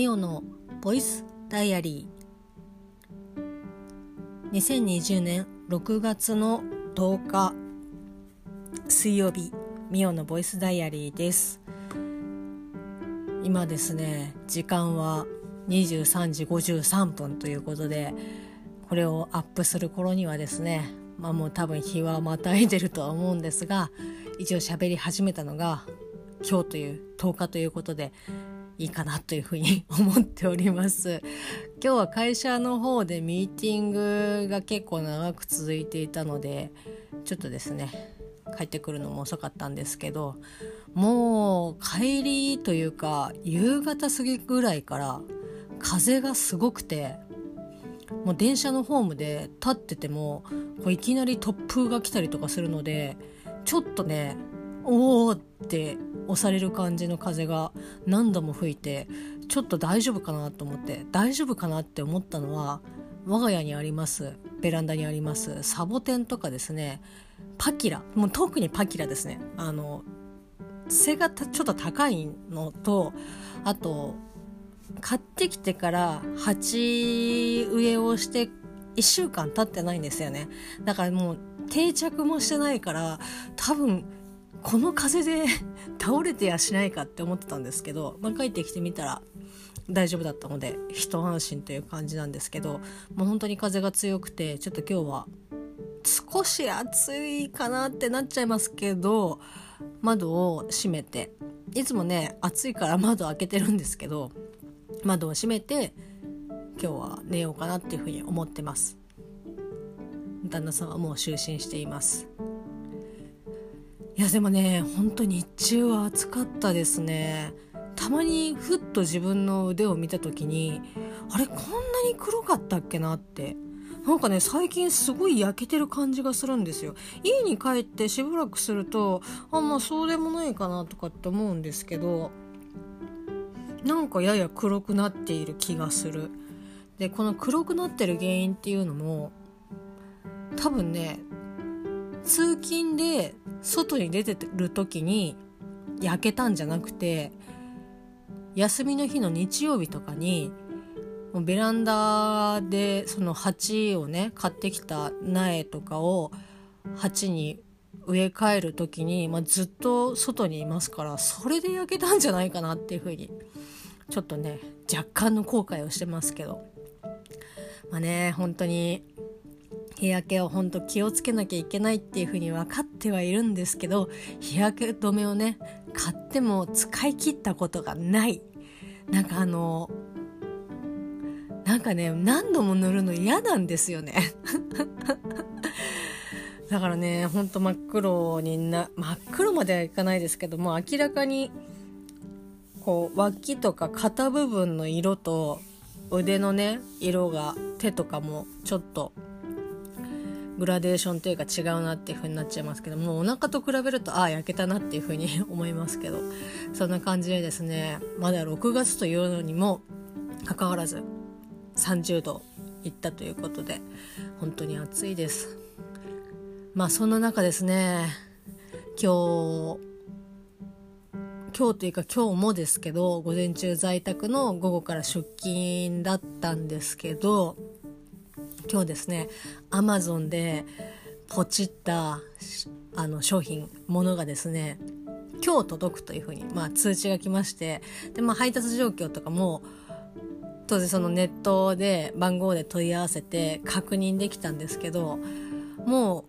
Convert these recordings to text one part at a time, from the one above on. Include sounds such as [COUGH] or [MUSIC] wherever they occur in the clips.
ミオのボイスダイアリー。2020年6月の10日水曜日ミオのボイスダイアリーです。今ですね時間は23時53分ということでこれをアップする頃にはですねまあもう多分日はまたいでるとは思うんですが一応喋り始めたのが今日という10日ということでいいかなというふうに思っております。今日は会社の方でミーティングが結構長く続いていたのでちょっとですね帰ってくるのも遅かったんですけどもう帰りというか夕方過ぎぐらいから風がすごくてもう電車のホームで立っててもこういきなり突風が来たりとかするのでちょっとねおおって押される感じの風が何度も吹いてちょっと大丈夫かなと思って大丈夫かなって思ったのは我が家にありますベランダにありますサボテンとかですねパキラもう特にパキラですね。あの背がちょっと高いのとあと買ってきてから鉢植えをして1週間経ってないんですよね。だからもう定着もしてないから多分この風で [LAUGHS] 倒れてやしないかって思ってたんですけど、まあ、帰ってきてみたら大丈夫だったので一安心という感じなんですけどもう本当に風が強くてちょっと今日は少し暑いかなってなっちゃいますけど窓を閉めていつもね暑いから [LAUGHS] 窓開けてるんですけど窓を閉めて今日は寝ようかなっていうふうに思ってます。旦那さんはもう就寝しています。いやでもねほんと日中は暑かったですね。たまにふっと自分の腕を見た時にあれこんなに黒かったっけなって。なんかね最近すごい焼けてる感じがするんですよ。家に帰ってしばらくするとあまあそうでもないかなとかって思うんですけどなんかやや黒くなっている気がする。でこの黒くなってる原因っていうのも多分ね通勤で外に出てる時に焼けたんじゃなくて休みの日の日曜日とかにもうベランダでその鉢をね買ってきた苗とかを鉢に植え替える時に、まあ、ずっと外にいますからそれで焼けたんじゃないかなっていうふうにちょっとね若干の後悔をしてますけど。まあね本当に日焼けを本当気をつけなきゃいけないっていうふうに分かってはいるんですけど日焼け止めをね買っても使い切ったことがない。なんかあのなんかね何度も塗るの嫌なんですよね。[LAUGHS] だからねほんと真っ黒にな真っ黒まではいかないですけども明らかにこう脇とか肩部分の色と腕のね色が手とかもちょっとグラデーションというか違うなっていう風になっちゃいますけどもうお腹と比べるとああ焼けたなっていう風に [LAUGHS] 思いますけどそんな感じでですねまだ6月というのにもかかわらず30度いったということで本当に暑いです。まあそんな中ですね今日今日というか今日もですけど午前中在宅の午後から出勤だったんですけど今日ですね。アマゾンでポチったあの商品ものがですね今日届くというふうに、まあ、通知が来ましてで、まあ、配達状況とかも当然そのネットで番号で問い合わせて確認できたんですけども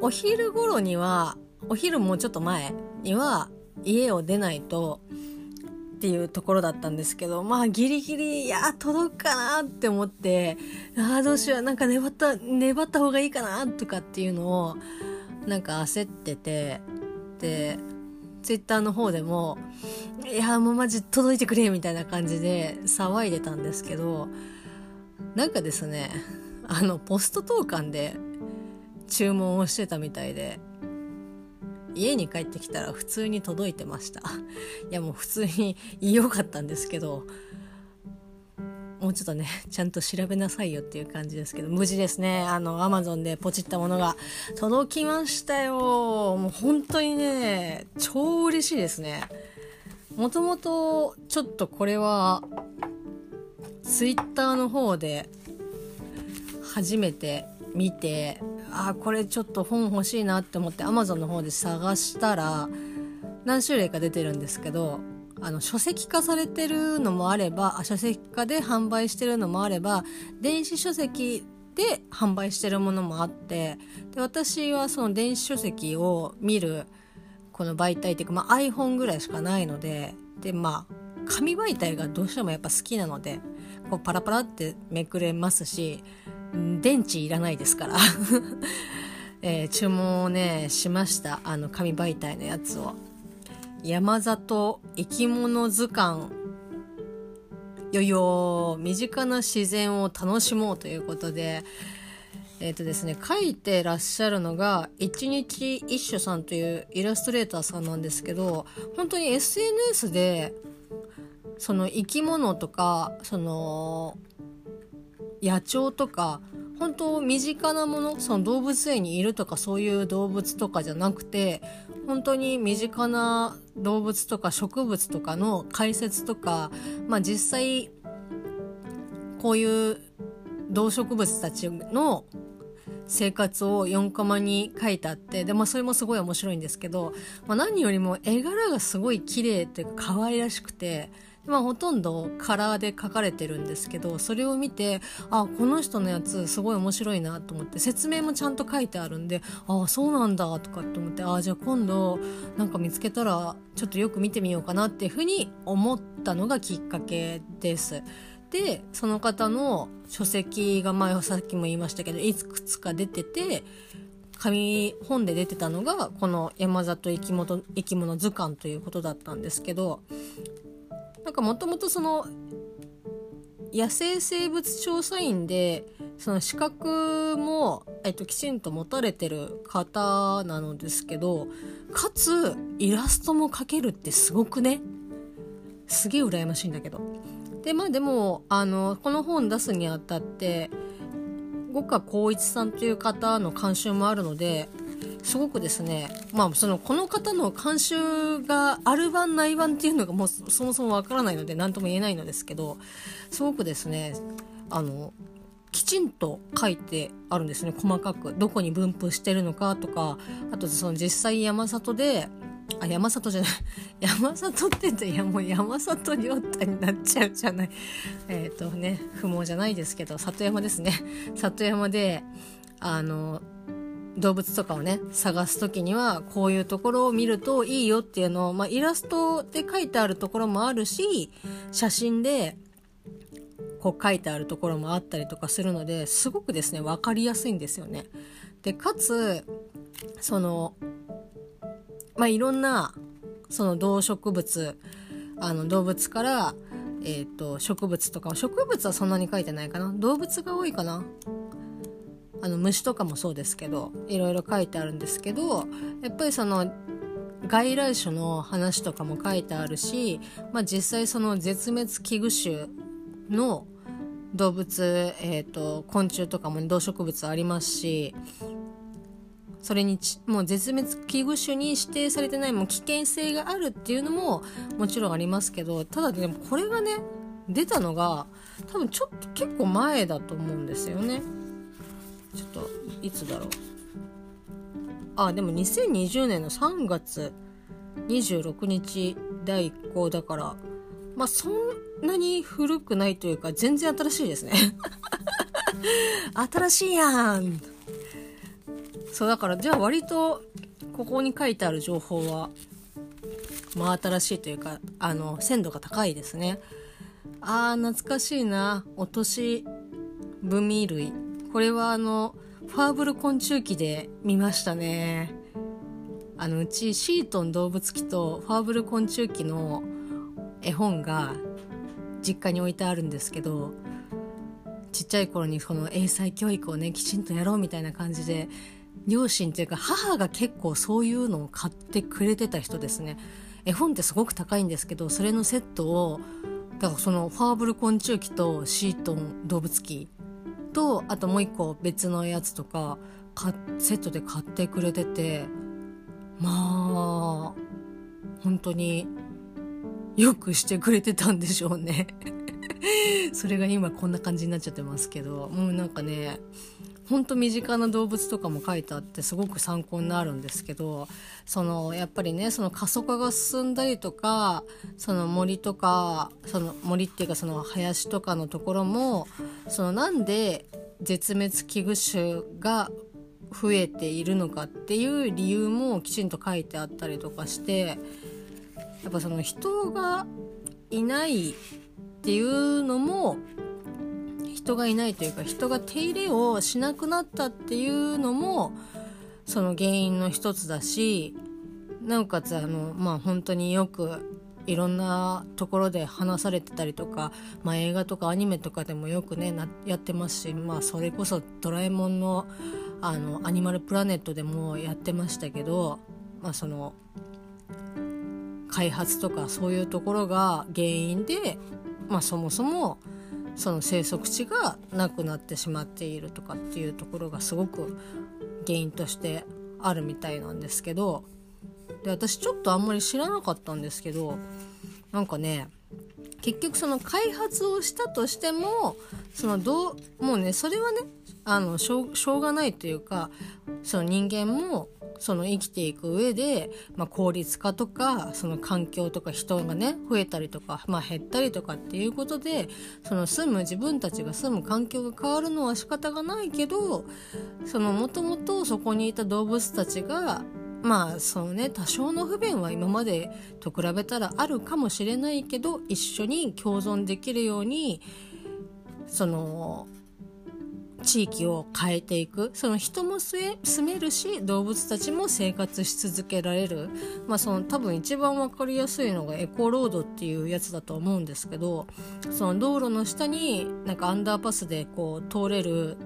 うお昼頃にはお昼もうちょっと前には家を出ないとっていうところだったんですけどまあギリギリいや届くかなって思ってああどうしようなんか粘った粘った方がいいかなとかっていうのをなんか焦っててでツイッターの方でもいやもうマジ届いてくれみたいな感じで騒いでたんですけどなんかですねあのポスト投函で注文をしてたみたいで家に帰ってきたら普通に届いてました。[LAUGHS] いやもう普通に言いよかったんですけどもうちょっとねちゃんと調べなさいよっていう感じですけど無事ですね。あのアマゾンでポチったものが届きましたよ。もう本当にね超嬉しいですね。もともとちょっとこれはツイッターの方で初めて見てあこれちょっと本欲しいなって思って Amazon の方で探したら何種類か出てるんですけどあの書籍化されてるのもあれば書籍化で販売してるのもあれば電子書籍で販売してるものもあってで私はその電子書籍を見るこの媒体っていうか、まあ、iPhone ぐらいしかないのででまあ紙媒体がどうしてもやっぱ好きなのでこうパラパラってめくれますし電池いらないですから。[LAUGHS] えー、注文をねしました。あの紙媒体のやつを。山里生き物図鑑よよ身近な自然を楽しもうということで。えっ、ー、とですね書いてらっしゃるのが一日一緒さんというイラストレーターさんなんですけど本当に SNS でその生き物とかその野鳥とか本当身近なものその動物園にいるとかそういう動物とかじゃなくて本当に身近な動物とか植物とかの解説とか、まあ、実際こういう動植物たちの生活を4コマに書いてあってで、まあ、それもすごい面白いんですけど、まあ、何よりも絵柄がすごい綺麗っていうか可愛らしくてまあ、ほとんどカラーで書かれてるんですけどそれを見てあこの人のやつすごい面白いなと思って説明もちゃんと書いてあるんでああそうなんだとかって思ってあじゃあ今度なんか見つけたらちょっとよく見てみようかなっていうふうに思ったのがきっかけです。でその方の書籍が前さっきも言いましたけどいくつか出てて紙本で出てたのがこの山里生き物生き物図鑑ということだったんですけどなんかもともとその野生生物調査員でその資格も、えっと、きちんと持たれてる方なのですけどかつイラストも描けるってすごくね？すげえ羨ましいんだけど。でまあでもあのこの本出すにあたって五花光一さんという方の監修もあるのですごくですね、まあ、そのこの方の監修がある版ない版っていうのがもうそもそもわからないので何とも言えないのですけどすごくですねあのきちんと書いてあるんですね細かく。どこに分布してるのかとかあとその実際山里であ山里じゃない [LAUGHS] 山里って言っていやもう山里亮太になっちゃうじゃない。えっ、ー、とね不毛じゃないですけど里山ですね。里山であの動物とかをね探す時にはこういうところを見るといいよっていうのを、まあ、イラストで書いてあるところもあるし写真でこう書いてあるところもあったりとかするのですごくですね分かりやすいんですよね。でかつそのまあいろんなその動植物あの動物からえーと植物とか植物はそんなに書いてないかな動物が多いかなあの虫とかもそうですけどいろいろ書いてあるんですけどやっぱりその外来種の話とかも書いてあるし、まあ、実際その絶滅危惧種の動物、えーと、昆虫とかも動植物ありますしそれにもう絶滅危惧種に指定されてないもう危険性があるっていうのももちろんありますけどただでもこれがね出たのが多分ちょっと結構前だと思うんですよね。ちょっといつだろう。あでも2020年の3月26日第1項だからまあそんなに古くないというか全然新しいですね。[LAUGHS] 新しいやん。そうだからじゃあ割とここに書いてある情報はまあ新しいというかあの鮮度が高いですね。あー懐かしいな。落とし文類。これはあの、ファーブル昆虫記で見ましたね。あの、うちシートン動物記とファーブル昆虫記の絵本が実家に置いてあるんですけど、ちっちゃい頃にこの英才教育をね、きちんとやろうみたいな感じで、両親っていうか母が結構そういうのを買ってくれてた人ですね。絵本ってすごく高いんですけど、それのセットを、だからそのファーブル昆虫記とシートン動物記とあともう一個別のやつとかセットで買ってくれててまあ本当によくしてくれてたんでしょうね。[LAUGHS] それが今こんな感じになっちゃってますけどもうなんかねほんと身近な動物とかも書いてあってすごく参考になるんですけどそのやっぱりねその過疎化が進んだりとかその森とかその森っていうかその林とかのところもそのなんで絶滅危惧種が増えているのかっていう理由もきちんと書いてあったりとかしてやっぱその人がいないっていうのも人がいないというか人が手入れをしなくなったっていうのもその原因の一つだしなおかつあのまあ本当によくいろんなところで話されてたりとか、まあ、映画とかアニメとかでもよくねやってますし、まあ、それこそ「ドラえもんの」あのアニマルプラネットでもやってましたけど、まあ、その開発とかそういうところが原因で、まあ、そもそもその生息地がなくなってしまっているとかっていうところがすごく原因としてあるみたいなんですけどで私ちょっとあんまり知らなかったんですけどなんかね結局その開発をしたとしてもそのどうもうねそれはねあのしょうがないというかその人間もその生きていく上で、まあ、効率化とかその環境とか人がね増えたりとか、まあ、減ったりとかっていうことでその住む自分たちが住む環境が変わるのは仕方がないけどそのもともとそこにいた動物たちがまあそのね多少の不便は今までと比べたらあるかもしれないけど一緒に共存できるようにその地域を変えていく。その人も住めるし動物たちも生活し続けられる、まあ、その多分一番分かりやすいのがエコロードっていうやつだと思うんですけどその道路の下になんかアンダーパスでこう通れる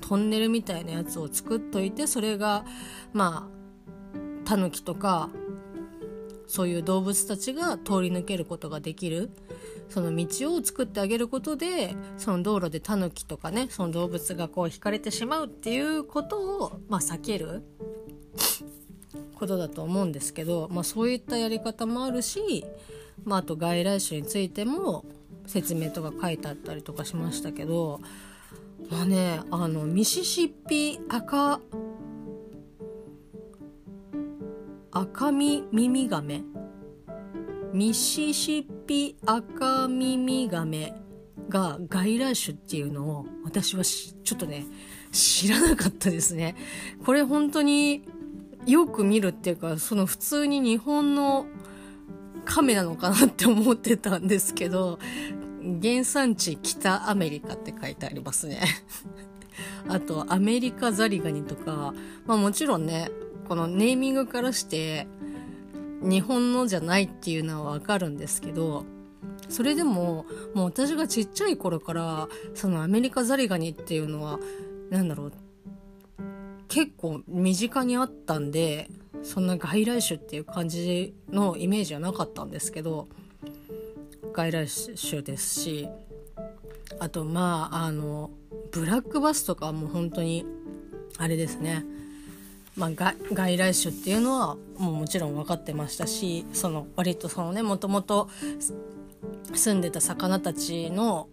トンネルみたいなやつを作っといてそれがまあタヌキとかそういう動物たちが通り抜けることができる。その道を作ってあげることでその道路でタヌキとかねその動物がこう引かれてしまうっていうことを、まあ、避けることだと思うんですけど、まあ、そういったやり方もあるし、まあ、あと外来種についても説明とか書いてあったりとかしましたけどまあねあのミシシッピ赤赤身ミミガメ。ミシシッピピアカミミガメが外来種っていうのを私はちょっとね知らなかったですね。これ本当によく見るっていうかその普通に日本のカメなのかなって思ってたんですけど原産地北アメリカって書いてありますね。[LAUGHS] あとアメリカザリガニとかまあもちろんねこのネーミングからして日本のじゃないっていうのはわかるんですけどそれでももう私がちっちゃい頃からそのアメリカザリガニっていうのは何だろう結構身近にあったんでそんな外来種っていう感じのイメージはなかったんですけど外来種ですしあとまああのブラックバスとかもう本当にあれですね。まあ、外来種っていうのはもうもちろん分かってましたしその割とそのねもともと住んでた魚たちの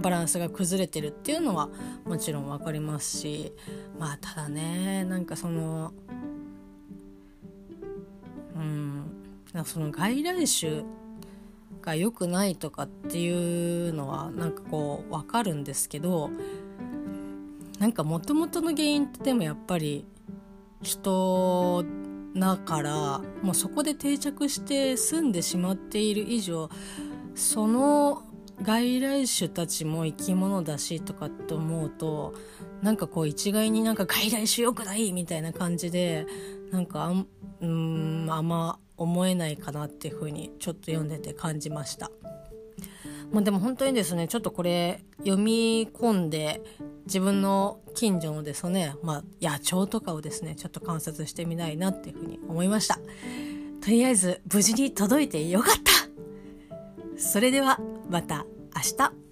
バランスが崩れてるっていうのはもちろん分かりますしまあただねなんかそのうんその外来種が良くないとかっていうのはなんかこう分かるんですけどなんかもともとの原因ってでもやっぱり人だからもうそこで定着して住んでしまっている以上その外来種たちも生き物だしとかって思うとなんかこう一概になんか外来種よくないみたいな感じでなんかあんうんあんま思えないかなっていうふうにちょっと読んでて感じました。まあ、でも本当にですねちょっとこれ読み込んで自分の近所のですね、まあ、野鳥とかをですねちょっと観察してみたいなっていうふうに思いました。とりあえず無事に届いてよかった。それではまた明日。